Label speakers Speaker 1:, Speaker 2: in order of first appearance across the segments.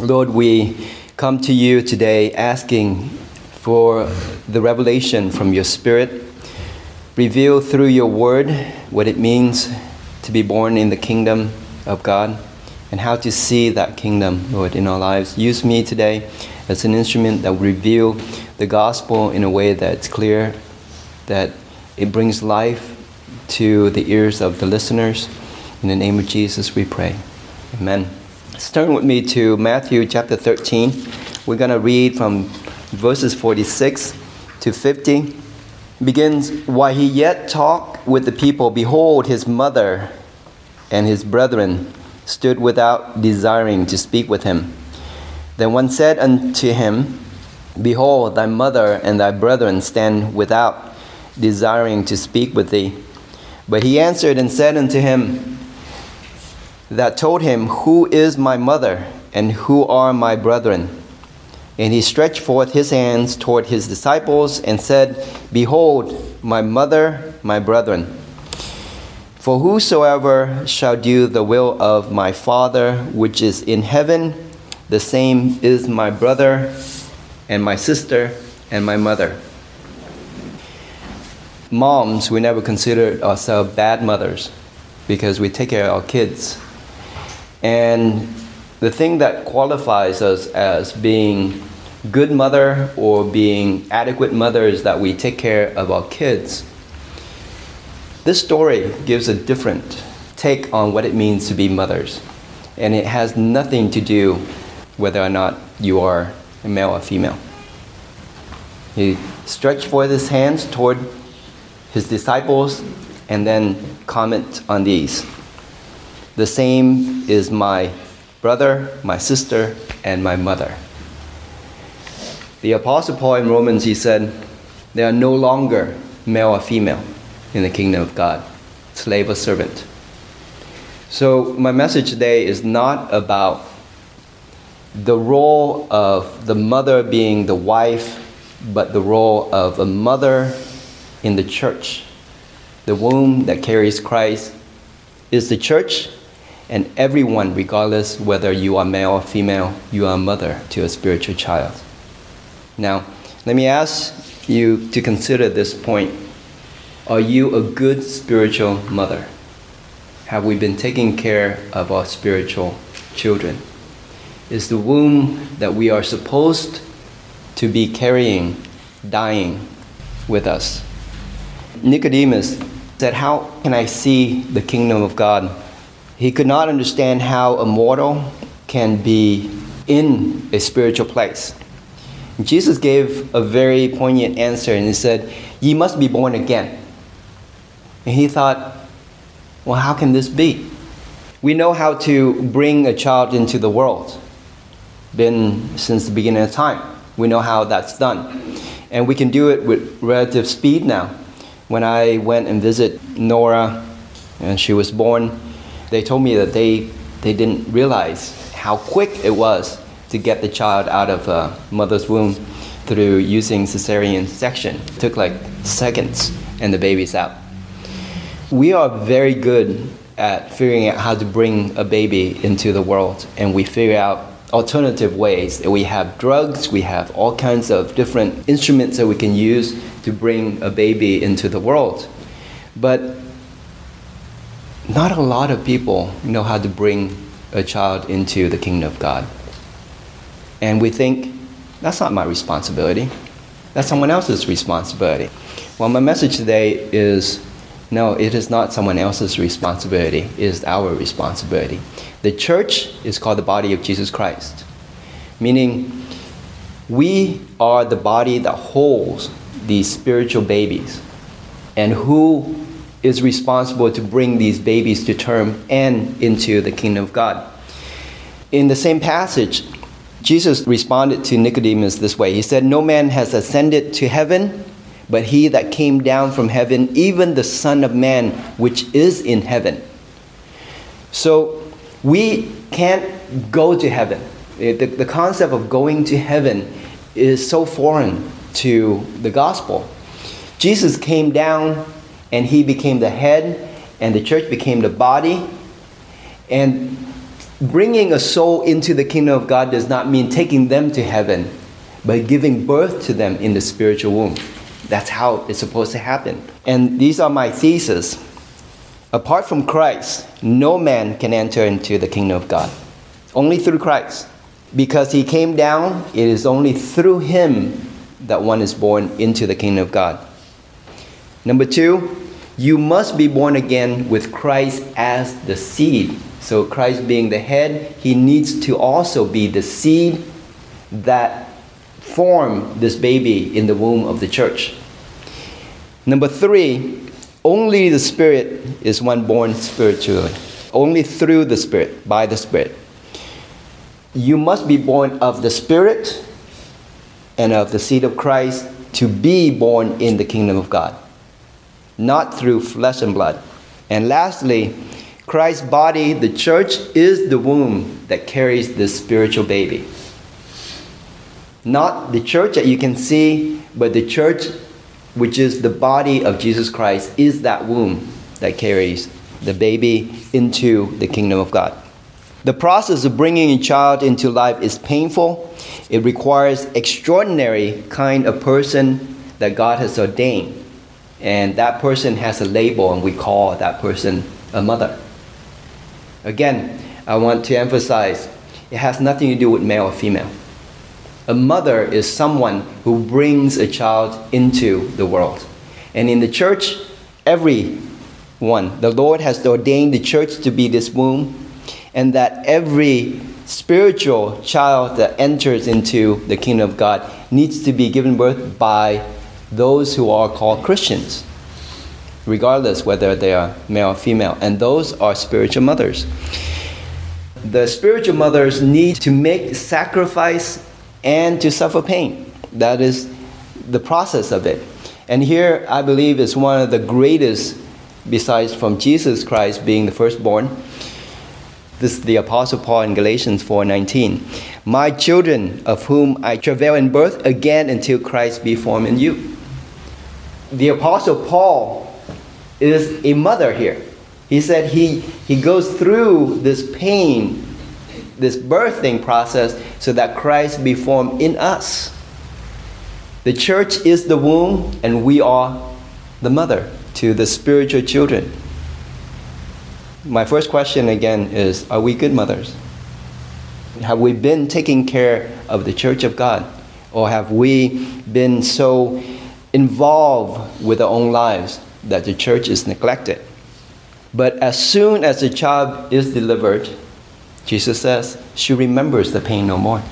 Speaker 1: Lord, we come to you today asking for the revelation from your Spirit. Reveal through your word what it means to be born in the kingdom of God and how to see that kingdom, Lord, in our lives. Use me today as an instrument that will reveal the gospel in a way that's clear, that it brings life to the ears of the listeners. In the name of Jesus, we pray. Amen. Turn with me to Matthew chapter 13. We're going to read from verses 46 to 50. It begins, While he yet talked with the people, behold, his mother and his brethren stood without, desiring to speak with him. Then one said unto him, Behold, thy mother and thy brethren stand without, desiring to speak with thee. But he answered and said unto him, that told him, Who is my mother, and who are my brethren? And he stretched forth his hands toward his disciples and said, Behold, my mother, my brethren. For whosoever shall do the will of my Father which is in heaven, the same is my brother, and my sister, and my mother. Moms, we never considered ourselves bad mothers because we take care of our kids and the thing that qualifies us as being good mother or being adequate mother is that we take care of our kids. This story gives a different take on what it means to be mothers. And it has nothing to do whether or not you are a male or female. He stretched forth his hands toward his disciples and then comment on these. The same is my brother, my sister, and my mother. The Apostle Paul in Romans, he said, There are no longer male or female in the kingdom of God, slave or servant. So, my message today is not about the role of the mother being the wife, but the role of a mother in the church. The womb that carries Christ is the church, and everyone, regardless whether you are male or female, you are a mother to a spiritual child. Now, let me ask you to consider this point. Are you a good spiritual mother? Have we been taking care of our spiritual children? Is the womb that we are supposed to be carrying dying with us? Nicodemus said, How can I see the kingdom of God? He could not understand how a mortal can be in a spiritual place. Jesus gave a very poignant answer and he said, Ye must be born again. And he thought, Well, how can this be? We know how to bring a child into the world. Been since the beginning of time. We know how that's done. And we can do it with relative speed now. When I went and visit Nora and she was born, they told me that they, they didn't realize how quick it was to get the child out of uh, mother's womb through using cesarean section. It took like seconds and the baby's out. We are very good at figuring out how to bring a baby into the world, and we figure out alternative ways. We have drugs, we have all kinds of different instruments that we can use to bring a baby into the world. But not a lot of people know how to bring a child into the kingdom of God. And we think, that's not my responsibility. That's someone else's responsibility. Well, my message today is no, it is not someone else's responsibility, it is our responsibility. The church is called the body of Jesus Christ, meaning we are the body that holds these spiritual babies. And who is responsible to bring these babies to term and into the kingdom of God. In the same passage, Jesus responded to Nicodemus this way He said, No man has ascended to heaven, but he that came down from heaven, even the Son of Man, which is in heaven. So we can't go to heaven. The, the concept of going to heaven is so foreign to the gospel. Jesus came down and he became the head, and the church became the body. And bringing a soul into the kingdom of God does not mean taking them to heaven, but giving birth to them in the spiritual womb. That's how it's supposed to happen. And these are my theses. Apart from Christ, no man can enter into the kingdom of God. Only through Christ. Because he came down, it is only through him that one is born into the kingdom of God. Number two, you must be born again with Christ as the seed. So, Christ being the head, he needs to also be the seed that form this baby in the womb of the church. Number three, only the Spirit is one born spiritually. Only through the Spirit, by the Spirit. You must be born of the Spirit and of the seed of Christ to be born in the kingdom of God not through flesh and blood. And lastly, Christ's body, the church, is the womb that carries this spiritual baby. Not the church that you can see, but the church, which is the body of Jesus Christ, is that womb that carries the baby into the kingdom of God. The process of bringing a child into life is painful. It requires extraordinary kind of person that God has ordained and that person has a label, and we call that person a mother. Again, I want to emphasize it has nothing to do with male or female. A mother is someone who brings a child into the world. And in the church, everyone, the Lord has ordained the church to be this womb, and that every spiritual child that enters into the kingdom of God needs to be given birth by those who are called Christians, regardless whether they are male or female, and those are spiritual mothers. The spiritual mothers need to make sacrifice and to suffer pain. That is the process of it. And here, I believe, is one of the greatest, besides from Jesus Christ being the firstborn. This is the Apostle Paul in Galatians 4:19. My children, of whom I travail in birth again until Christ be formed in you the Apostle Paul is a mother here. He said he, he goes through this pain, this birthing process, so that Christ be formed in us. The church is the womb, and we are the mother to the spiritual children. My first question again is Are we good mothers? Have we been taking care of the church of God? Or have we been so involved with their own lives that the church is neglected. But as soon as the child is delivered, Jesus says, she remembers the pain no more.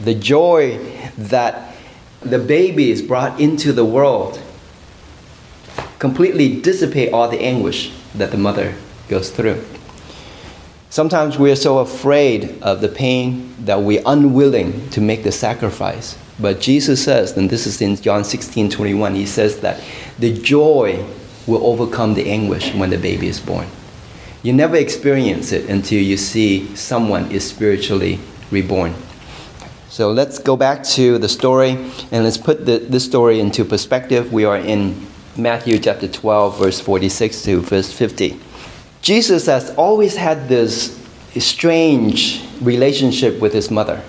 Speaker 1: The joy that the baby is brought into the world completely dissipate all the anguish that the mother goes through. Sometimes we are so afraid of the pain that we're unwilling to make the sacrifice but Jesus says, and this is in John 16 21, he says that the joy will overcome the anguish when the baby is born. You never experience it until you see someone is spiritually reborn. So let's go back to the story and let's put the, this story into perspective. We are in Matthew chapter 12, verse 46 to verse 50. Jesus has always had this strange relationship with his mother.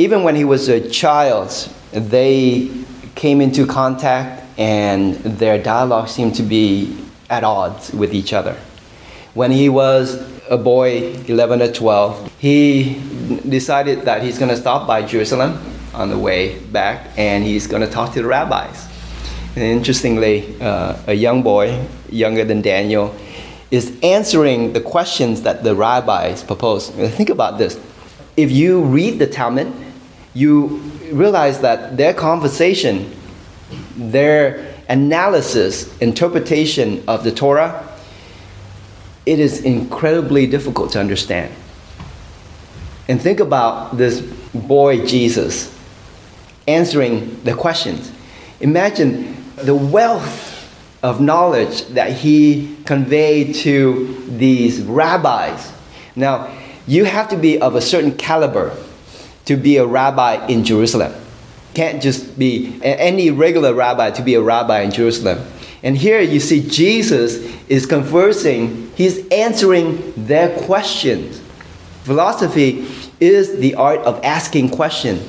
Speaker 1: Even when he was a child, they came into contact and their dialogue seemed to be at odds with each other. When he was a boy, 11 or 12, he decided that he's going to stop by Jerusalem on the way back and he's going to talk to the rabbis. And interestingly, uh, a young boy, younger than Daniel, is answering the questions that the rabbis propose. Think about this. If you read the Talmud, you realize that their conversation, their analysis, interpretation of the Torah, it is incredibly difficult to understand. And think about this boy Jesus answering the questions. Imagine the wealth of knowledge that he conveyed to these rabbis. Now, you have to be of a certain caliber to be a rabbi in Jerusalem. Can't just be any regular rabbi to be a rabbi in Jerusalem. And here you see Jesus is conversing, he's answering their questions. Philosophy is the art of asking questions.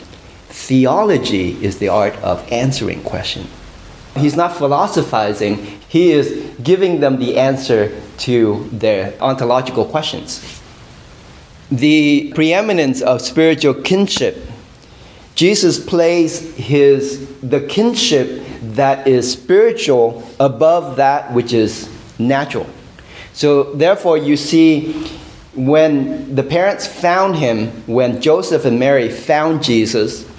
Speaker 1: Theology is the art of answering questions. He's not philosophizing, he is giving them the answer to their ontological questions. The preeminence of spiritual kinship. Jesus placed his the kinship that is spiritual above that which is natural. So therefore you see when the parents found him, when Joseph and Mary found Jesus,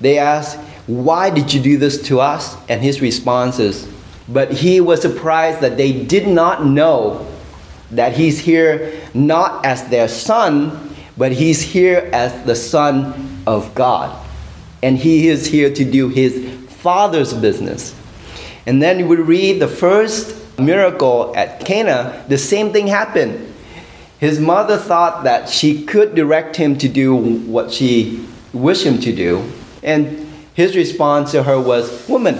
Speaker 1: they asked, Why did you do this to us? And his response is, But he was surprised that they did not know that he's here not as their son, but he's here as the Son of God. And he is here to do his Father's business. And then we read the first miracle at Cana, the same thing happened. His mother thought that she could direct him to do what she wished him to do. And his response to her was, Woman,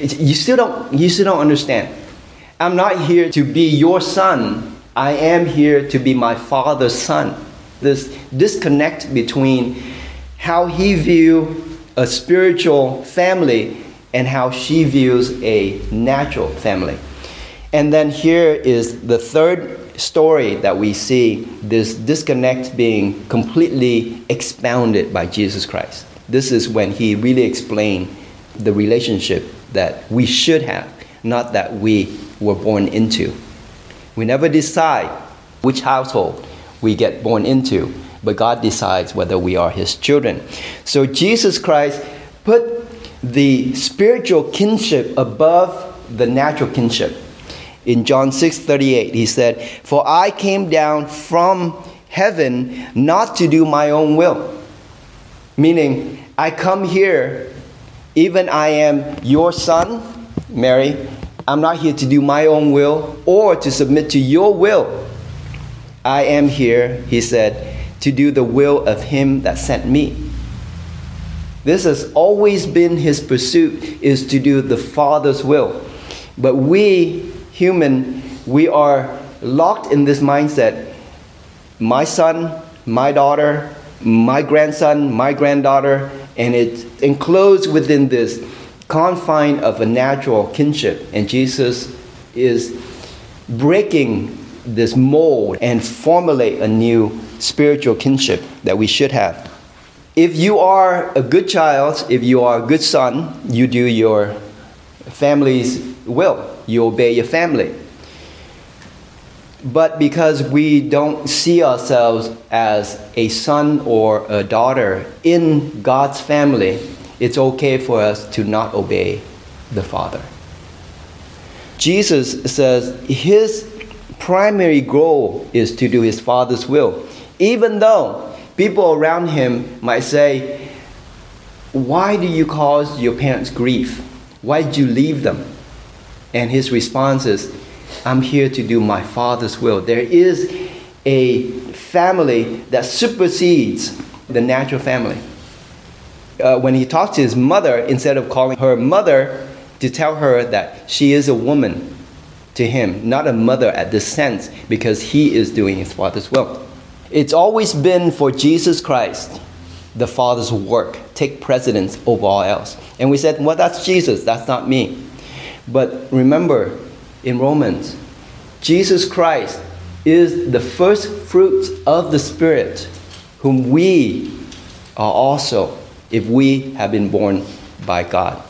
Speaker 1: you still don't, you still don't understand. I'm not here to be your son. I am here to be my father's son. This disconnect between how he view a spiritual family and how she views a natural family. And then here is the third story that we see this disconnect being completely expounded by Jesus Christ. This is when he really explained the relationship that we should have, not that we were born into. We never decide which household we get born into, but God decides whether we are his children. So Jesus Christ put the spiritual kinship above the natural kinship in John 6 38, he said, For I came down from heaven not to do my own will. Meaning, I come here, even I am your son, Mary, I'm not here to do my own will or to submit to your will. I am here, he said, to do the will of him that sent me. This has always been his pursuit is to do the Father's will. But we human, we are locked in this mindset my son, my daughter, my grandson, my granddaughter, and it's enclosed within this confine of a natural kinship. And Jesus is breaking this mold and formulate a new spiritual kinship that we should have. If you are a good child, if you are a good son, you do your family's will you obey your family. But because we don't see ourselves as a son or a daughter in God's family, it's okay for us to not obey the Father. Jesus says his primary goal is to do his Father's will, even though people around him might say, Why do you cause your parents grief? Why did you leave them? And his response is, I'm here to do my Father's will. There is a family that supersedes the natural family. Uh, when he talks to his mother, instead of calling her mother, to tell her that she is a woman to him, not a mother at this sense, because he is doing his Father's will. It's always been for Jesus Christ, the Father's work, take precedence over all else. And we said, well, that's Jesus, that's not me. But remember, in Romans, Jesus Christ is the first fruits of the Spirit, whom we are also, if we have been born by God.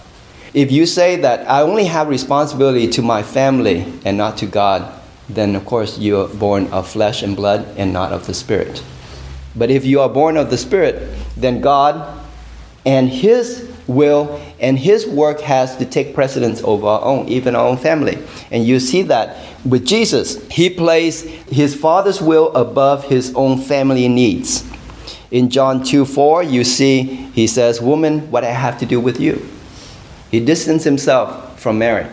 Speaker 1: If you say that I only have responsibility to my family and not to God, then of course you are born of flesh and blood and not of the Spirit. But if you are born of the Spirit, then God and His will and his work has to take precedence over our own, even our own family. And you see that with Jesus. He placed his father's will above his own family needs. In John 2 4, you see he says, Woman, what I have to do with you? He distanced himself from Mary.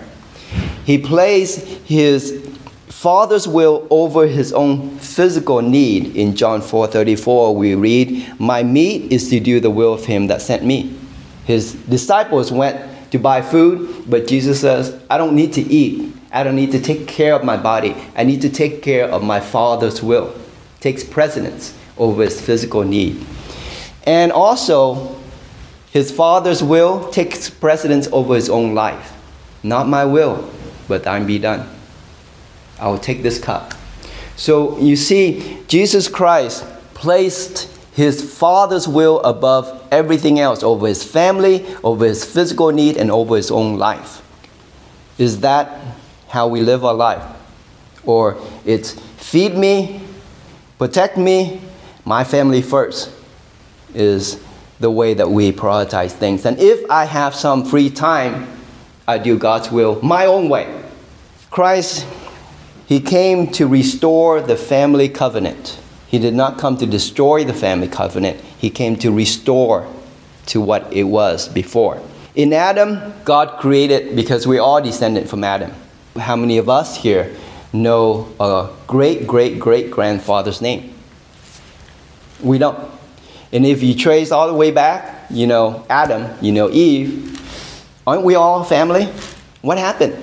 Speaker 1: He placed his father's will over his own physical need. In John 4 34, we read, My meat is to do the will of him that sent me. His disciples went to buy food, but Jesus says, I don't need to eat. I don't need to take care of my body. I need to take care of my Father's will. Takes precedence over his physical need. And also, his Father's will takes precedence over his own life. Not my will, but thine be done. I will take this cup. So you see, Jesus Christ placed his Father's will above everything else, over his family, over his physical need, and over his own life. Is that how we live our life? Or it's feed me, protect me, my family first, is the way that we prioritize things. And if I have some free time, I do God's will my own way. Christ, He came to restore the family covenant. He did not come to destroy the family covenant, He came to restore to what it was before. In Adam, God created because we're all descended from Adam. How many of us here know a great great great grandfather's name? We don't. And if you trace all the way back, you know Adam, you know Eve, aren't we all family? What happened?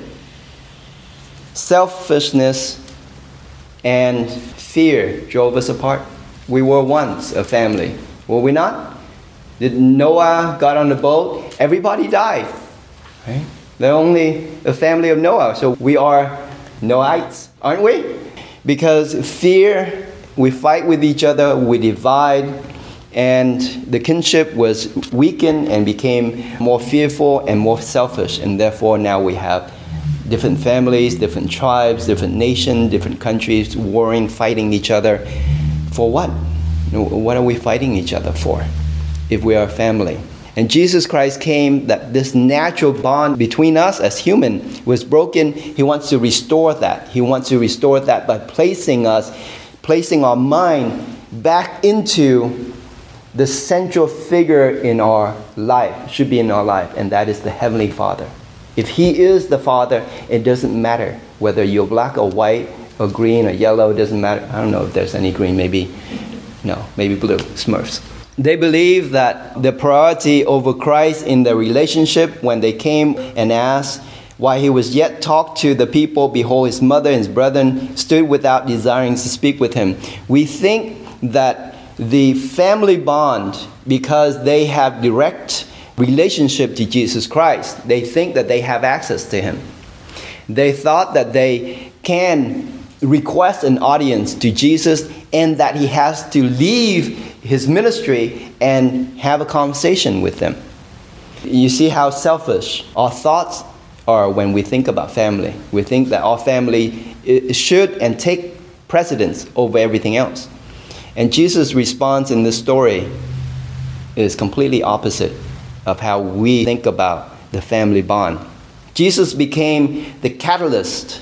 Speaker 1: Selfishness and fear drove us apart. We were once a family, were we not? Did Noah got on the boat? Everybody died. Right? They're only a family of Noah, so we are Noahites, aren't we? Because fear, we fight with each other, we divide, and the kinship was weakened and became more fearful and more selfish, and therefore now we have different families, different tribes, different nations, different countries warring, fighting each other. For what? What are we fighting each other for if we are a family? And Jesus Christ came that this natural bond between us as human was broken. He wants to restore that. He wants to restore that by placing us, placing our mind back into the central figure in our life, should be in our life, and that is the Heavenly Father. If He is the Father, it doesn't matter whether you're black or white or green or yellow, it doesn't matter. I don't know if there's any green, maybe, no, maybe blue, Smurfs. They believe that the priority over Christ in their relationship when they came and asked why he was yet talked to the people, behold, his mother and his brethren stood without desiring to speak with him. We think that the family bond, because they have direct relationship to Jesus Christ. They think that they have access to Him. They thought that they can request an audience to Jesus and that He has to leave His ministry and have a conversation with them. You see how selfish our thoughts are when we think about family. We think that our family should and take precedence over everything else. And Jesus' response in this story is completely opposite of how we think about the family bond. Jesus became the catalyst.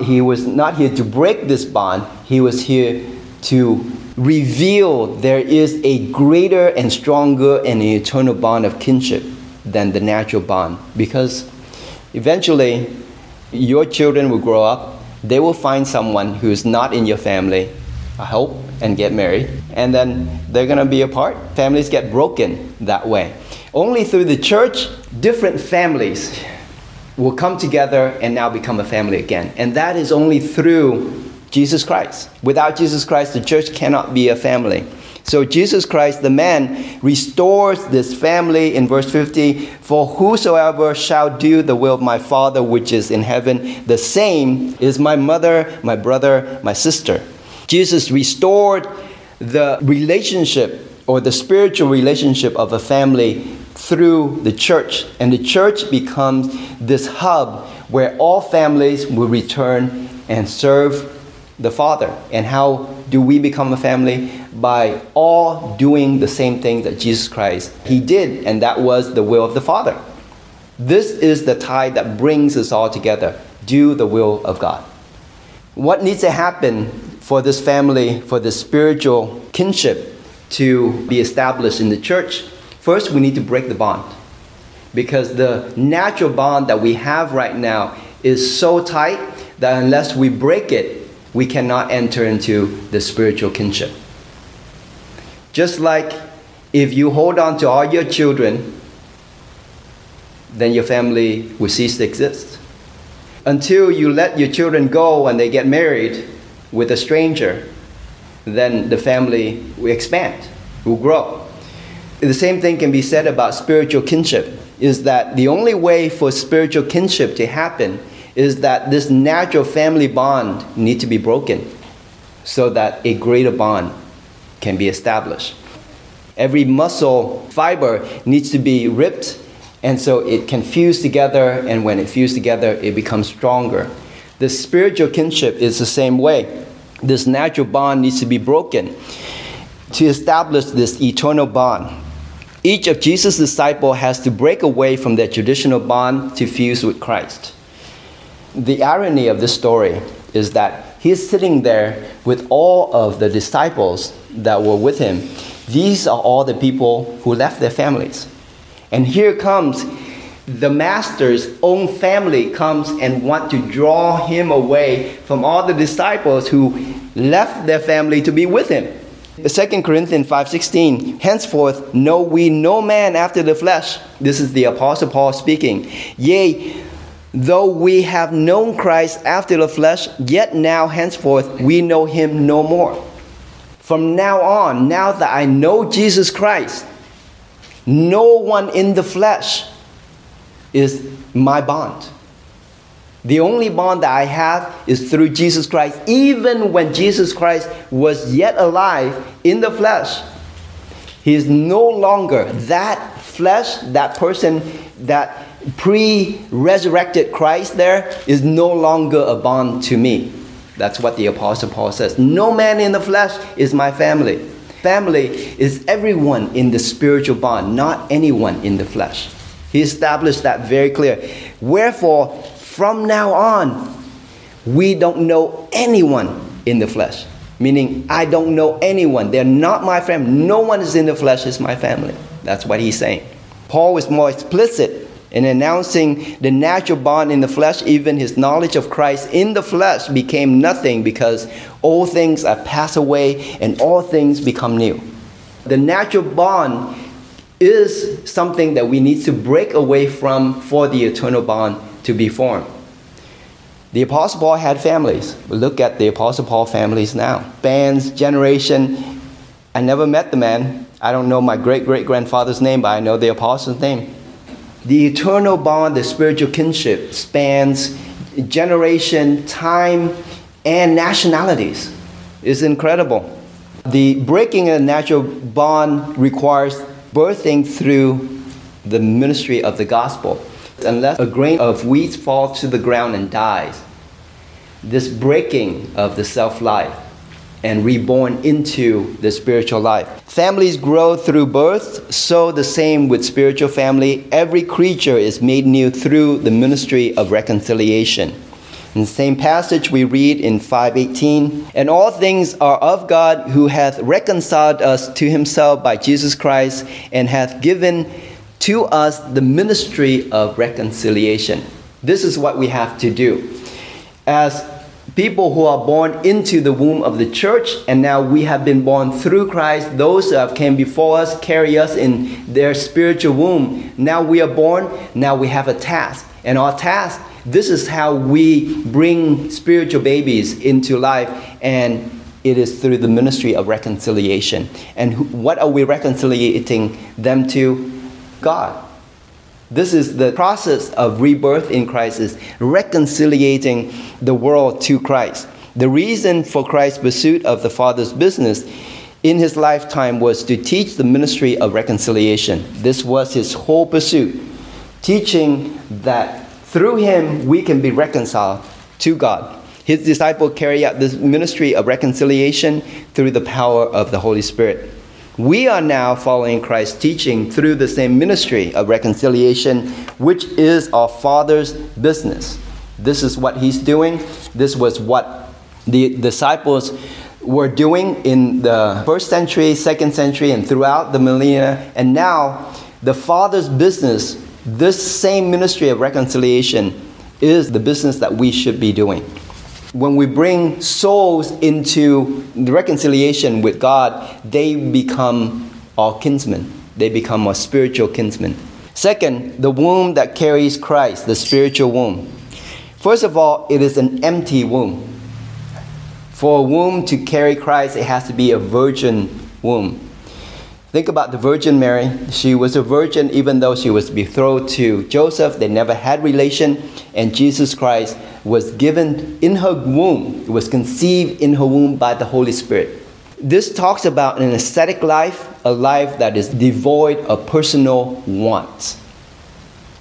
Speaker 1: He was not here to break this bond, he was here to reveal there is a greater and stronger and eternal bond of kinship than the natural bond. Because eventually, your children will grow up, they will find someone who is not in your family, I hope, and get married, and then they're going to be apart. Families get broken that way. Only through the church, different families will come together and now become a family again. And that is only through Jesus Christ. Without Jesus Christ, the church cannot be a family. So Jesus Christ, the man, restores this family in verse 50 For whosoever shall do the will of my Father which is in heaven, the same is my mother, my brother, my sister. Jesus restored the relationship or the spiritual relationship of a family through the church. And the church becomes this hub where all families will return and serve the Father. And how do we become a family? By all doing the same thing that Jesus Christ he did, and that was the will of the Father. This is the tie that brings us all together. Do the will of God. What needs to happen for this family, for this spiritual kinship to be established in the church First, we need to break the bond because the natural bond that we have right now is so tight that unless we break it, we cannot enter into the spiritual kinship. Just like if you hold on to all your children, then your family will cease to exist. until you let your children go and they get married with a stranger, then the family will expand, will grow. The same thing can be said about spiritual kinship, is that the only way for spiritual kinship to happen is that this natural family bond need to be broken so that a greater bond can be established. Every muscle fiber needs to be ripped and so it can fuse together and when it fuses together it becomes stronger. The spiritual kinship is the same way. This natural bond needs to be broken to establish this eternal bond. Each of Jesus' disciples has to break away from their traditional bond to fuse with Christ. The irony of this story is that he's sitting there with all of the disciples that were with him. These are all the people who left their families. And here comes the master's own family comes and want to draw him away from all the disciples who left their family to be with him. 2 Corinthians 5:16 Henceforth know we no man after the flesh. This is the apostle Paul speaking. Yea, though we have known Christ after the flesh, yet now henceforth we know him no more. From now on, now that I know Jesus Christ, no one in the flesh is my bond. The only bond that I have is through Jesus Christ, even when Jesus Christ was yet alive in the flesh. He is no longer that flesh, that person, that pre resurrected Christ there is no longer a bond to me. That's what the Apostle Paul says. No man in the flesh is my family. Family is everyone in the spiritual bond, not anyone in the flesh. He established that very clear. Wherefore, from now on, we don't know anyone in the flesh. Meaning, I don't know anyone. They're not my family. No one is in the flesh is my family. That's what he's saying. Paul is more explicit in announcing the natural bond in the flesh. Even his knowledge of Christ in the flesh became nothing because all things are passed away and all things become new. The natural bond is something that we need to break away from for the eternal bond to be formed. The Apostle Paul had families. Look at the Apostle Paul families now. Bands, generation. I never met the man. I don't know my great great grandfather's name, but I know the apostle's name. The eternal bond, the spiritual kinship, spans generation, time, and nationalities. It's incredible. The breaking of a natural bond requires birthing through the ministry of the gospel unless a grain of wheat falls to the ground and dies. This breaking of the self life and reborn into the spiritual life. Families grow through birth, so the same with spiritual family. Every creature is made new through the ministry of reconciliation. In the same passage we read in 518, and all things are of God who hath reconciled us to himself by Jesus Christ and hath given to us the ministry of reconciliation. This is what we have to do. As people who are born into the womb of the church and now we have been born through Christ. Those who have came before us carry us in their spiritual womb. Now we are born now we have a task. And our task this is how we bring spiritual babies into life and it is through the ministry of reconciliation. And what are we reconciliating them to? God. This is the process of rebirth in Christ is reconciliating the world to Christ. The reason for Christ's pursuit of the Father's business in his lifetime was to teach the ministry of reconciliation. This was his whole pursuit, teaching that through him we can be reconciled to God. His disciples carry out this ministry of reconciliation through the power of the Holy Spirit. We are now following Christ's teaching through the same ministry of reconciliation, which is our Father's business. This is what He's doing. This was what the disciples were doing in the first century, second century, and throughout the millennia. And now, the Father's business, this same ministry of reconciliation, is the business that we should be doing when we bring souls into the reconciliation with God, they become our kinsmen. They become our spiritual kinsmen. Second, the womb that carries Christ, the spiritual womb. First of all, it is an empty womb. For a womb to carry Christ, it has to be a virgin womb. Think about the Virgin Mary. She was a virgin even though she was betrothed to Joseph. They never had relation, and Jesus Christ was given in her womb, was conceived in her womb by the Holy Spirit. This talks about an ascetic life, a life that is devoid of personal wants.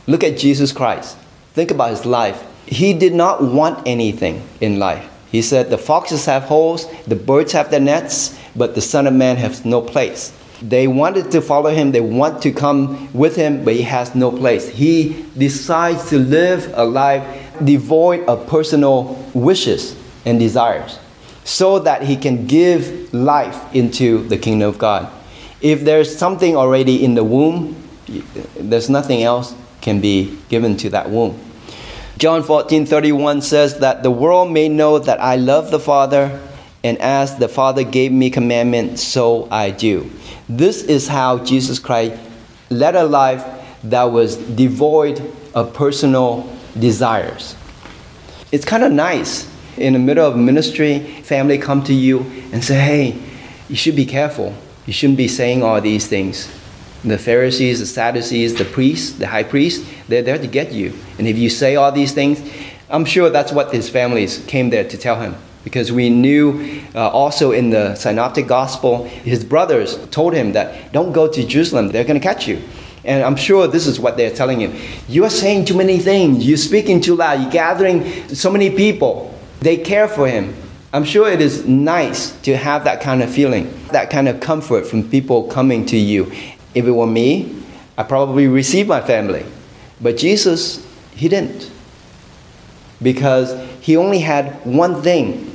Speaker 1: Look at Jesus Christ. Think about his life. He did not want anything in life. He said, The foxes have holes, the birds have their nets, but the Son of Man has no place. They wanted to follow him, they want to come with him, but he has no place. He decides to live a life devoid of personal wishes and desires so that he can give life into the kingdom of God. If there's something already in the womb, there's nothing else can be given to that womb. John 14 31 says that the world may know that I love the Father, and as the Father gave me commandment, so I do. This is how Jesus Christ led a life that was devoid of personal desires. It's kind of nice in the middle of ministry, family come to you and say, hey, you should be careful. You shouldn't be saying all these things. The Pharisees, the Sadducees, the priests, the high priest, they're there to get you. And if you say all these things, I'm sure that's what his families came there to tell him because we knew uh, also in the synoptic gospel his brothers told him that don't go to jerusalem they're going to catch you and i'm sure this is what they're telling him. You are saying too many things. You're speaking too loud. You're gathering so many people. They care for him. I'm sure it is nice to have that kind of feeling that kind of comfort from people coming to you. If it were me i probably receive my family. But jesus he didn't. Because he only had one thing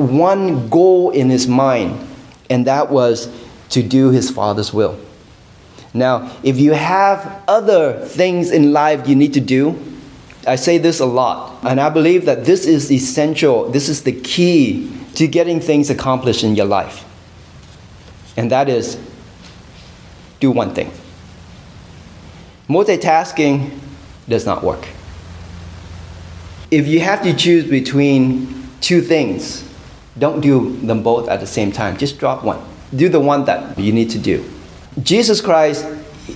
Speaker 1: one goal in his mind, and that was to do his Father's will. Now, if you have other things in life you need to do, I say this a lot, and I believe that this is essential, this is the key to getting things accomplished in your life. And that is do one thing. Multitasking does not work. If you have to choose between two things, don't do them both at the same time. Just drop one. Do the one that you need to do. Jesus Christ,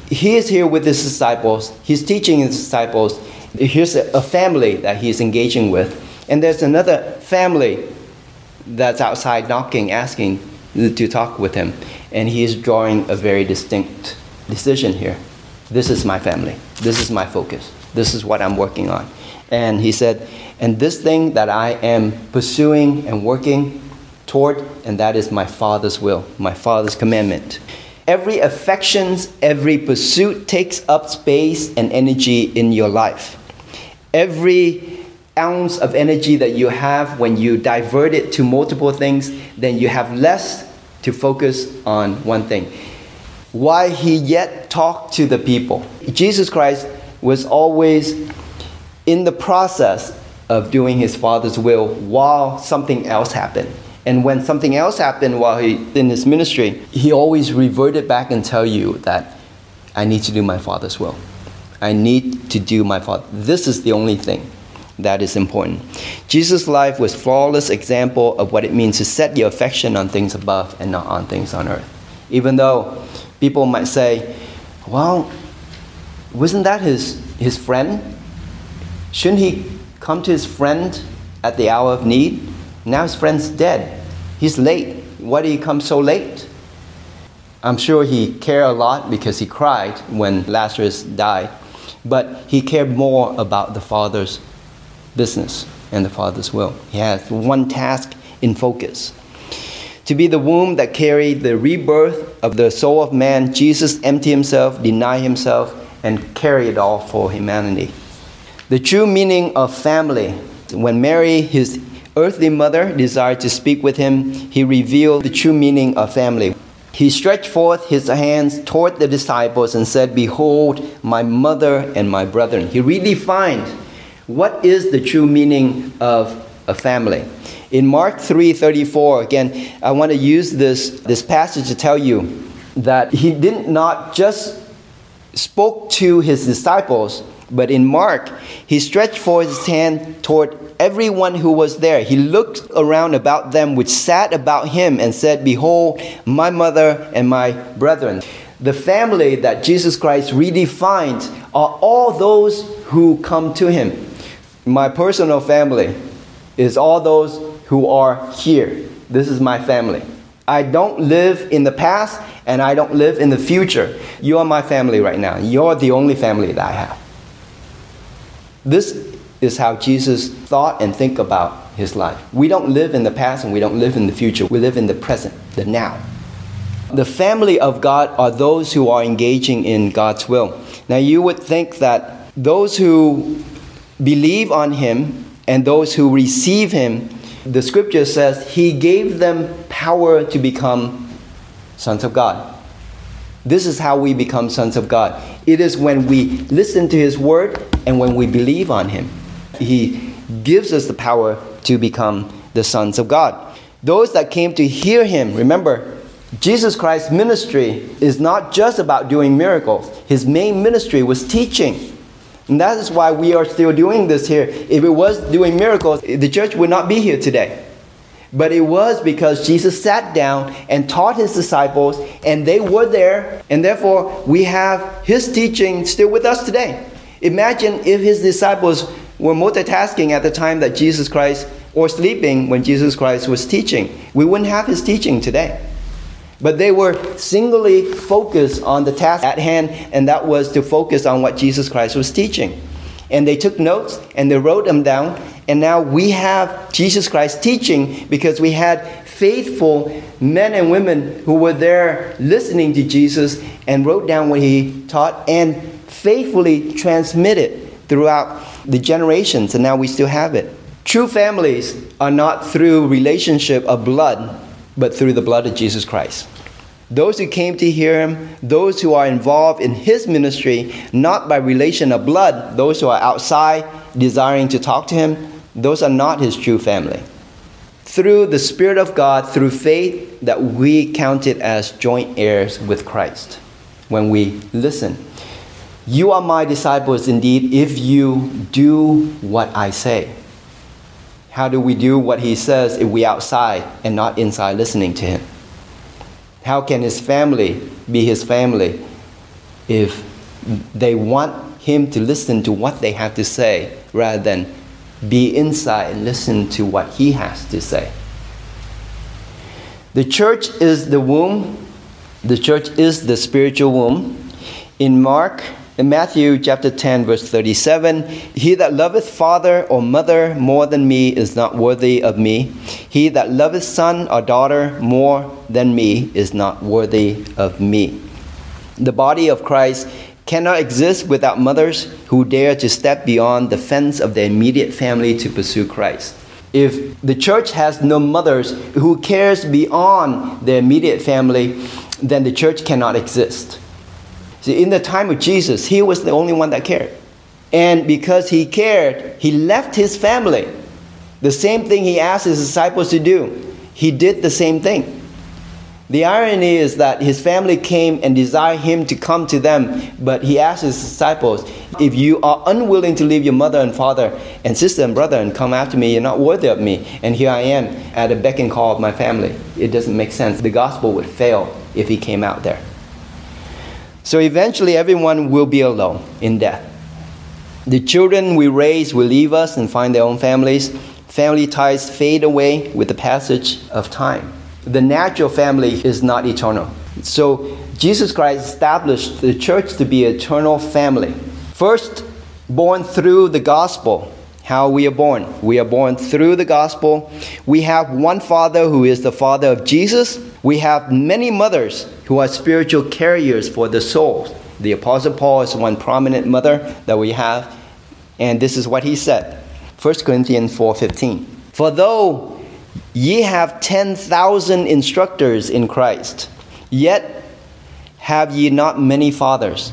Speaker 1: He is here with His disciples. He's teaching His disciples. Here's a family that He's engaging with. And there's another family that's outside knocking, asking to talk with Him. And He is drawing a very distinct decision here. This is my family. This is my focus. This is what I'm working on. And He said, and this thing that I am pursuing and working toward, and that is my Father's will, my Father's commandment. Every affections, every pursuit takes up space and energy in your life. Every ounce of energy that you have when you divert it to multiple things, then you have less to focus on one thing. Why he yet talked to the people. Jesus Christ was always in the process of doing his father's will while something else happened. And when something else happened while he in his ministry, he always reverted back and tell you that I need to do my father's will. I need to do my father. This is the only thing that is important. Jesus' life was flawless example of what it means to set your affection on things above and not on things on earth. Even though people might say, well, wasn't that his, his friend? Shouldn't he come to his friend at the hour of need. Now his friend's dead. He's late. Why did he come so late? I'm sure he cared a lot because he cried when Lazarus died, but he cared more about the Father's business and the Father's will. He has one task in focus. To be the womb that carried the rebirth of the soul of man, Jesus emptied himself, denied himself, and carried it all for humanity. The true meaning of family. When Mary, his earthly mother, desired to speak with him, he revealed the true meaning of family. He stretched forth his hands toward the disciples and said, Behold, my mother and my brethren. He redefined what is the true meaning of a family. In Mark 3:34, again, I want to use this, this passage to tell you that he did not just spoke to his disciples, But in Mark, he stretched forth his hand toward everyone who was there. He looked around about them which sat about him and said, Behold, my mother and my brethren. The family that Jesus Christ redefined are all those who come to him. My personal family is all those who are here. This is my family. I don't live in the past and I don't live in the future. You are my family right now. You're the only family that I have. This is how Jesus thought and think about his life. We don't live in the past and we don't live in the future. We live in the present, the now. The family of God are those who are engaging in God's will. Now you would think that those who believe on him and those who receive him, the scripture says he gave them power to become sons of God. This is how we become sons of God. It is when we listen to His word and when we believe on Him. He gives us the power to become the sons of God. Those that came to hear Him, remember, Jesus Christ's ministry is not just about doing miracles, His main ministry was teaching. And that is why we are still doing this here. If it was doing miracles, the church would not be here today. But it was because Jesus sat down and taught his disciples, and they were there, and therefore we have his teaching still with us today. Imagine if his disciples were multitasking at the time that Jesus Christ, or sleeping when Jesus Christ was teaching. We wouldn't have his teaching today. But they were singly focused on the task at hand, and that was to focus on what Jesus Christ was teaching. And they took notes and they wrote them down, and now we have Jesus Christ teaching because we had faithful men and women who were there listening to Jesus and wrote down what he taught and faithfully transmitted throughout the generations, and now we still have it. True families are not through relationship of blood, but through the blood of Jesus Christ. Those who came to hear him, those who are involved in his ministry, not by relation of blood, those who are outside desiring to talk to him, those are not his true family. Through the Spirit of God, through faith, that we count it as joint heirs with Christ when we listen. You are my disciples indeed if you do what I say. How do we do what he says if we outside and not inside listening to him? How can his family be his family if they want him to listen to what they have to say rather than be inside and listen to what he has to say. The church is the womb. The church is the spiritual womb. In Mark, in Matthew chapter 10, verse 37, he that loveth father or mother more than me is not worthy of me. He that loveth son or daughter more than me is not worthy of me. The body of Christ cannot exist without mothers who dare to step beyond the fence of their immediate family to pursue Christ. If the church has no mothers who cares beyond their immediate family, then the church cannot exist. See, in the time of Jesus, he was the only one that cared. And because he cared, he left his family. The same thing he asked his disciples to do, he did the same thing. The irony is that his family came and desired him to come to them, but he asked his disciples, If you are unwilling to leave your mother and father and sister and brother and come after me, you're not worthy of me. And here I am at the beck and call of my family. It doesn't make sense. The gospel would fail if he came out there. So eventually, everyone will be alone in death. The children we raise will leave us and find their own families. Family ties fade away with the passage of time the natural family is not eternal. So Jesus Christ established the church to be an eternal family. First, born through the gospel. How we are born. We are born through the gospel. We have one father who is the father of Jesus. We have many mothers who are spiritual carriers for the soul. The Apostle Paul is one prominent mother that we have, and this is what he said. 1 Corinthians 4:15. For though Ye have 10,000 instructors in Christ, yet have ye not many fathers.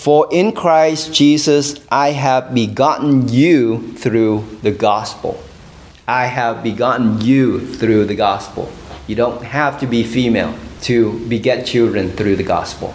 Speaker 1: For in Christ Jesus I have begotten you through the gospel. I have begotten you through the gospel. You don't have to be female to beget children through the gospel.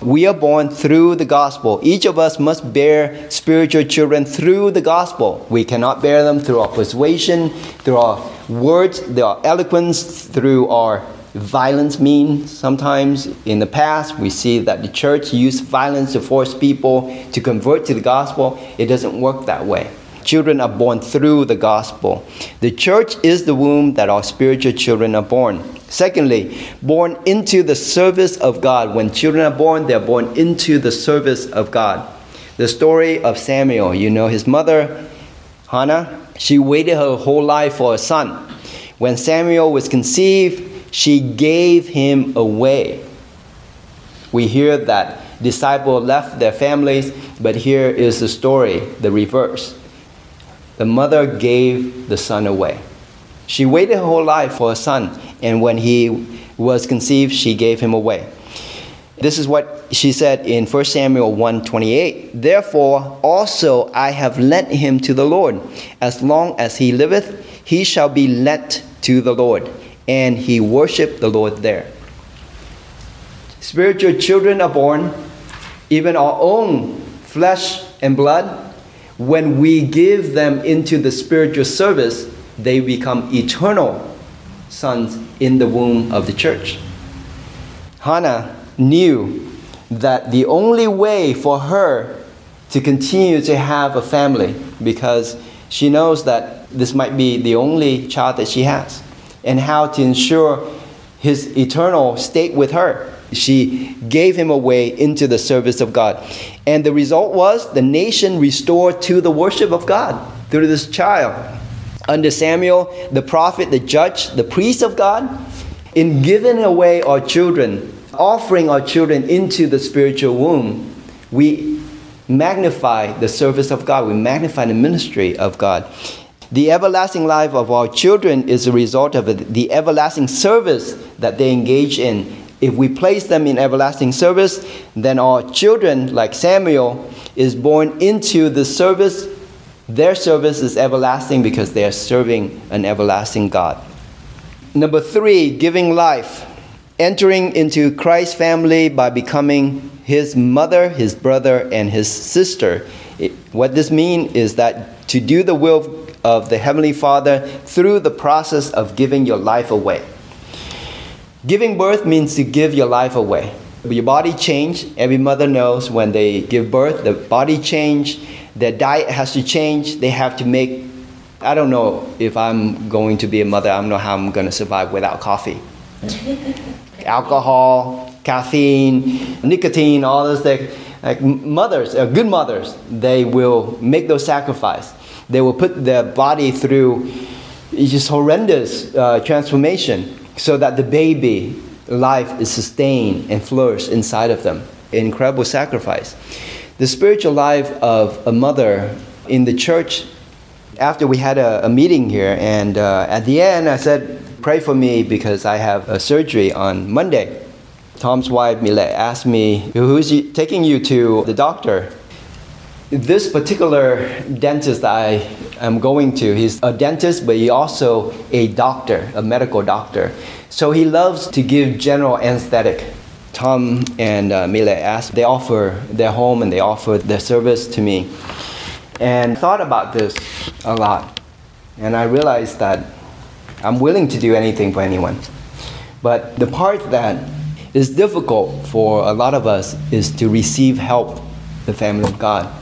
Speaker 1: We are born through the gospel. Each of us must bear spiritual children through the gospel. We cannot bear them through our persuasion, through our words, through our eloquence, through our violence means. Sometimes in the past, we see that the church used violence to force people to convert to the gospel. It doesn't work that way. Children are born through the gospel. The church is the womb that our spiritual children are born. Secondly, born into the service of God. When children are born, they're born into the service of God. The story of Samuel, you know, his mother, Hannah, she waited her whole life for a son. When Samuel was conceived, she gave him away. We hear that disciples left their families, but here is the story, the reverse. The mother gave the son away. She waited her whole life for a son, and when he was conceived, she gave him away. This is what she said in 1 Samuel 1:28. Therefore also I have lent him to the Lord. As long as he liveth, he shall be lent to the Lord and he worshiped the Lord there. Spiritual children are born, even our own flesh and blood. When we give them into the spiritual service, they become eternal sons in the womb of the church. Hannah knew that the only way for her to continue to have a family, because she knows that this might be the only child that she has and how to ensure his eternal state with her. She gave him away into the service of God. And the result was the nation restored to the worship of God through this child. Under Samuel, the prophet, the judge, the priest of God, in giving away our children, offering our children into the spiritual womb, we magnify the service of God, we magnify the ministry of God. The everlasting life of our children is a result of the everlasting service that they engage in. If we place them in everlasting service, then our children, like Samuel, is born into the service. Their service is everlasting because they are serving an everlasting God. Number three, giving life. Entering into Christ's family by becoming his mother, his brother, and his sister. It, what this means is that to do the will of the Heavenly Father through the process of giving your life away. Giving birth means to give your life away. Your body change. Every mother knows when they give birth, the body change. Their diet has to change. They have to make. I don't know if I'm going to be a mother. I don't know how I'm going to survive without coffee. Alcohol, caffeine, nicotine, all those things. Like mothers, uh, good mothers, they will make those sacrifices they will put their body through just horrendous uh, transformation so that the baby life is sustained and flourished inside of them. Incredible sacrifice. The spiritual life of a mother in the church, after we had a, a meeting here, and uh, at the end I said, Pray for me because I have a surgery on Monday. Tom's wife, Mila, asked me, Who's taking you to the doctor? This particular dentist that I am going to, he's a dentist, but he's also a doctor, a medical doctor. So he loves to give general anesthetic. Tom and uh, Mila asked, they offer their home and they offer their service to me. And thought about this a lot. And I realized that I'm willing to do anything for anyone. But the part that is difficult for a lot of us is to receive help, the family of God.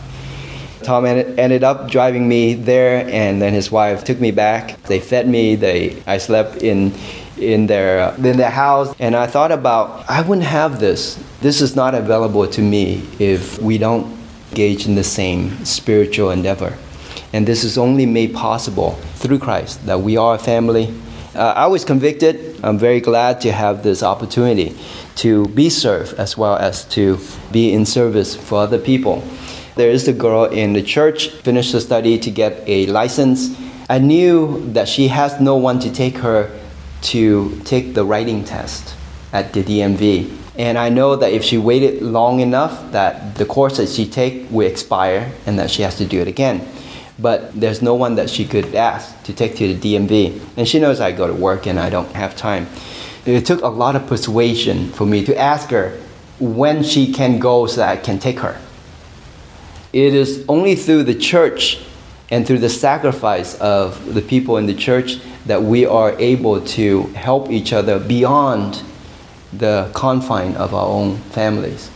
Speaker 1: Tom ended up driving me there, and then his wife took me back. They fed me. They I slept in in their in their house, and I thought about I wouldn't have this. This is not available to me if we don't engage in the same spiritual endeavor, and this is only made possible through Christ that we are a family. Uh, I was convicted. I'm very glad to have this opportunity to be served as well as to be in service for other people. There is a girl in the church, finished the study to get a license. I knew that she has no one to take her to take the writing test at the DMV. And I know that if she waited long enough, that the course that she take will expire and that she has to do it again. But there's no one that she could ask to take to the DMV. And she knows I go to work and I don't have time. It took a lot of persuasion for me to ask her when she can go so that I can take her. It is only through the church and through the sacrifice of the people in the church that we are able to help each other beyond the confine of our own families.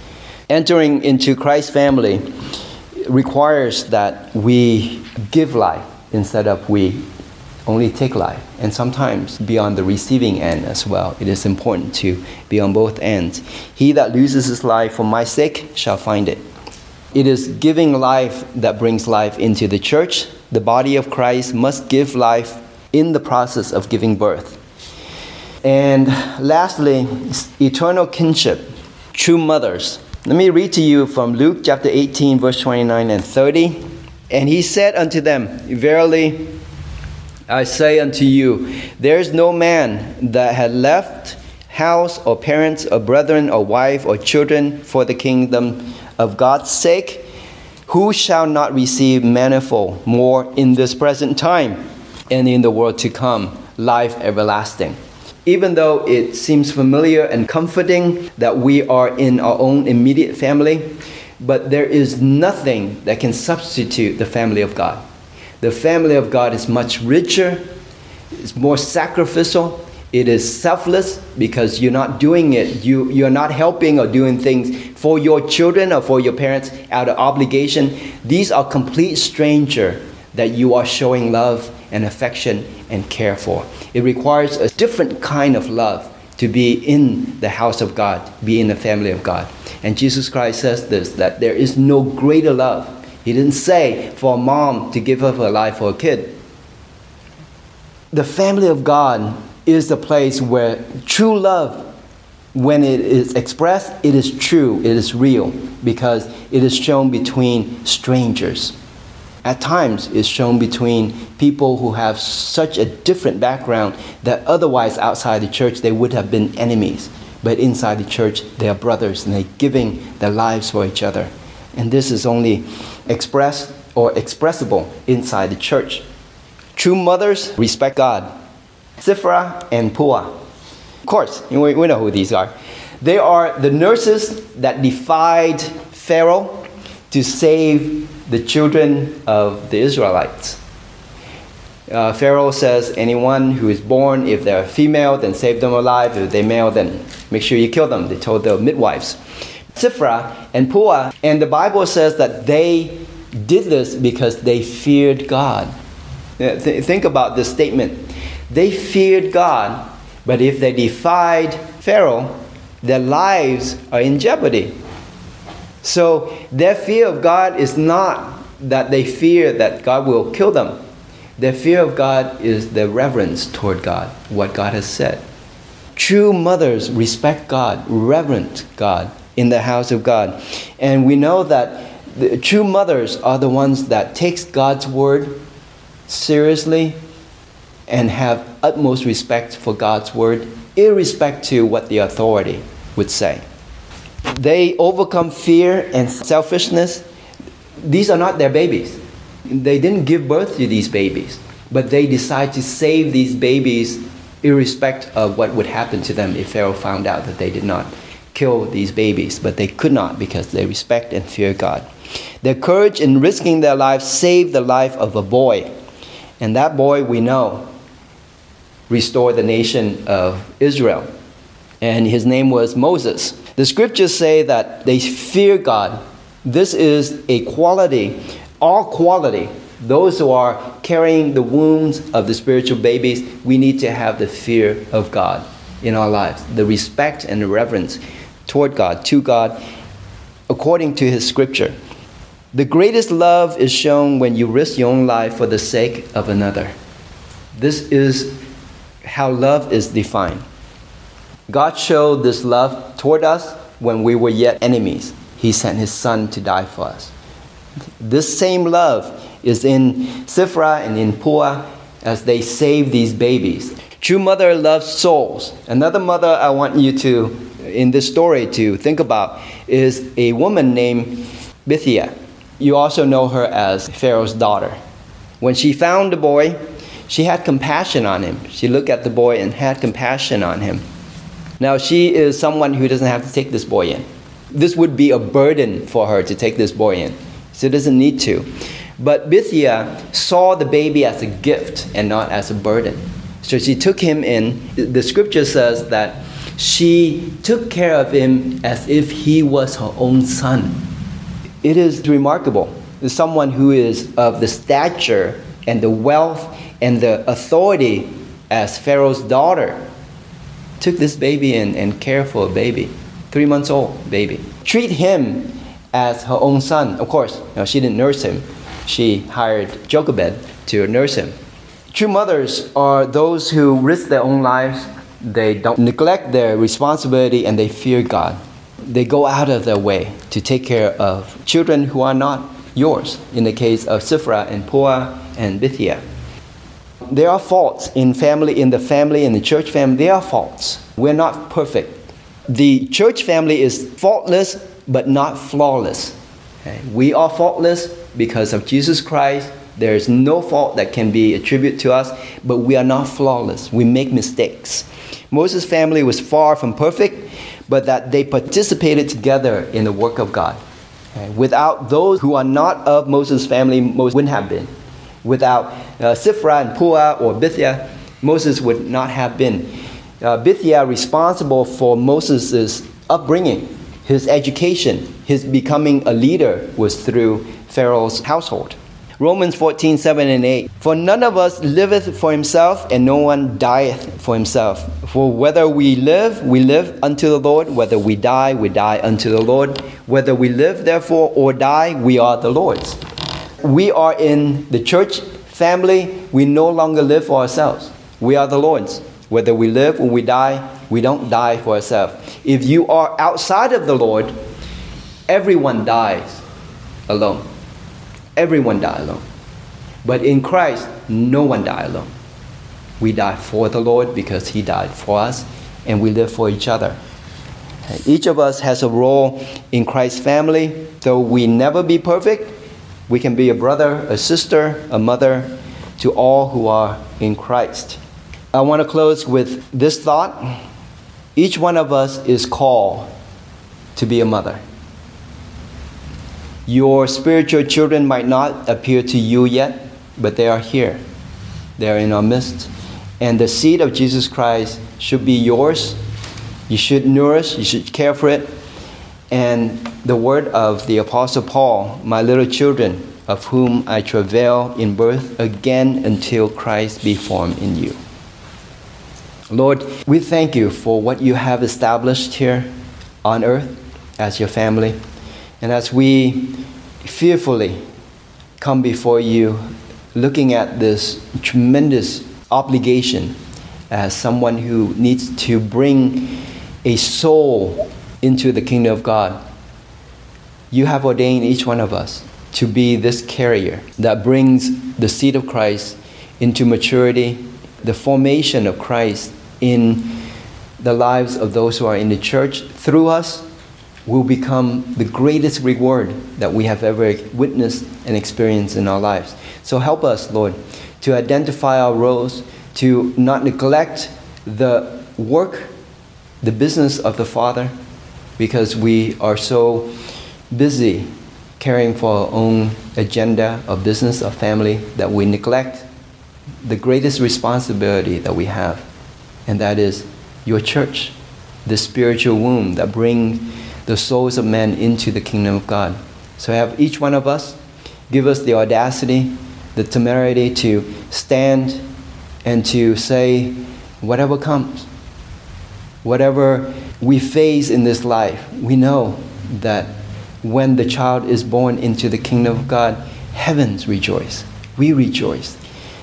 Speaker 1: Entering into Christ's family requires that we give life instead of we only take life. And sometimes beyond the receiving end as well. It is important to be on both ends. He that loses his life for my sake shall find it. It is giving life that brings life into the church. The body of Christ must give life in the process of giving birth. And lastly, eternal kinship, true mothers. Let me read to you from Luke chapter 18, verse 29 and 30. And he said unto them, Verily, I say unto you, there is no man that had left house or parents or brethren or wife or children for the kingdom of God's sake, who shall not receive manifold more in this present time and in the world to come, life everlasting. Even though it seems familiar and comforting that we are in our own immediate family, but there is nothing that can substitute the family of God. The family of God is much richer, it's more sacrificial, it is selfless because you're not doing it. You, you're not helping or doing things for your children or for your parents out of obligation. These are complete stranger that you are showing love and affection and care for. It requires a different kind of love to be in the house of God, be in the family of God. And Jesus Christ says this that there is no greater love. He didn't say for a mom to give up her life for a kid. The family of God is the place where true love, when it is expressed, it is true, it is real, because it is shown between strangers. At times, it's shown between people who have such a different background that otherwise outside the church they would have been enemies. But inside the church, they are brothers and they're giving their lives for each other. And this is only expressed or expressible inside the church. True mothers respect God Shiphrah and Puah. Of course, we, we know who these are. They are the nurses that defied Pharaoh to save the children of the Israelites. Uh, Pharaoh says anyone who is born, if they're female, then save them alive. If they're male, then make sure you kill them. They told the midwives. Shiphrah and Puah, and the Bible says that they did this because they feared God. Th- think about this statement. They feared God, but if they defied Pharaoh, their lives are in jeopardy. So their fear of God is not that they fear that God will kill them. Their fear of God is their reverence toward God, what God has said. True mothers respect God, reverent God in the house of God. And we know that the true mothers are the ones that takes God's word seriously and have utmost respect for God's word, irrespective to what the authority would say. They overcome fear and selfishness. These are not their babies. They didn't give birth to these babies, but they decide to save these babies irrespective of what would happen to them if Pharaoh found out that they did not kill these babies, but they could not because they respect and fear God. Their courage in risking their lives saved the life of a boy. And that boy we know restore the nation of Israel. And his name was Moses. The scriptures say that they fear God. This is a quality, all quality. Those who are carrying the wounds of the spiritual babies, we need to have the fear of God in our lives, the respect and the reverence toward God, to God, according to his scripture. The greatest love is shown when you risk your own life for the sake of another. This is how love is defined. God showed this love toward us when we were yet enemies. He sent his son to die for us. This same love is in Shiphrah and in Puah as they save these babies. True mother loves souls. Another mother I want you to, in this story, to think about is a woman named Bithiah. You also know her as Pharaoh's daughter. When she found the boy, she had compassion on him. She looked at the boy and had compassion on him. Now, she is someone who doesn't have to take this boy in. this would be a burden for her to take this boy in. She doesn't need to. But Bithiah saw the baby as a gift and not as a burden. So she took him in. The scripture says that she took care of him as if he was her own son. It is remarkable. Someone who is of the stature and the wealth and the authority as Pharaoh's daughter took this baby and cared for a baby, three months old baby. Treat him as her own son. Of course, you know, she didn't nurse him. She hired Jochebed to nurse him. True mothers are those who risk their own lives. They don't neglect their responsibility and they fear God. They go out of their way to take care of children who are not yours, in the case of Shiphrah and Puah and Bithiah. There are faults in family, in the family, in the church family. There are faults. We're not perfect. The church family is faultless, but not flawless. Okay? We are faultless because of Jesus Christ. There is no fault that can be attributed to us, but we are not flawless. We make mistakes. Moses' family was far from perfect, but that they participated together in the work of God. Okay? Without those who are not of Moses' family, Moses wouldn't have been. Without uh, Shiphrah and Puah or Bithiah, Moses would not have been. Uh, Bithiah responsible for Moses' upbringing, his education, his becoming a leader was through Pharaoh's household. Romans 14, 7 and 8. For none of us liveth for himself, and no one dieth for himself. For whether we live, we live unto the Lord. Whether we die, we die unto the Lord. Whether we live, therefore, or die, we are the Lord's. We are in the church family, we no longer live for ourselves. We are the Lord's. Whether we live or we die, we don't die for ourselves. If you are outside of the Lord, everyone dies alone. Everyone dies alone. But in Christ, no one dies alone. We die for the Lord because He died for us, and we live for each other. Each of us has a role in Christ's family. Though we never be perfect, we can be a brother, a sister, a mother to all who are in Christ. I want to close with this thought. Each one of us is called to be a mother. Your spiritual children might not appear to you yet, but they are here. They are in our midst. And the seed of Jesus Christ should be yours. You should nourish, you should care for it. And the word of the Apostle Paul, my little children, of whom I travail in birth again until Christ be formed in you. Lord, we thank you for what you have established here on earth as your family. And as we fearfully come before you, looking at this tremendous obligation as someone who needs to bring a soul into the kingdom of God, you have ordained each one of us to be this carrier that brings the seed of Christ into maturity, the formation of Christ in the lives of those who are in the church through us will become the greatest reward that we have ever witnessed and experienced in our lives. So help us, Lord, to identify our roles, to not neglect the work, the business of the Father, because we are so busy caring for our own agenda of business, of family, that we neglect the greatest responsibility that we have, and that is your church, the spiritual womb that brings the souls of men into the kingdom of God. So have each one of us give us the audacity, the temerity to stand and to say, whatever comes, whatever we face in this life, we know that when the child is born into the kingdom of God, heavens rejoice. We rejoice.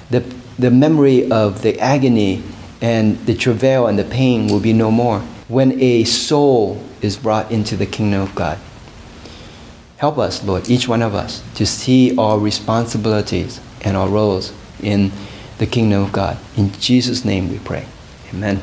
Speaker 1: The, the memory of the agony and the travail and the pain will be no more when a soul is brought into the kingdom of God. Help us, Lord, each one of us, to see our responsibilities and our roles in the kingdom of God. In Jesus' name we pray. Amen.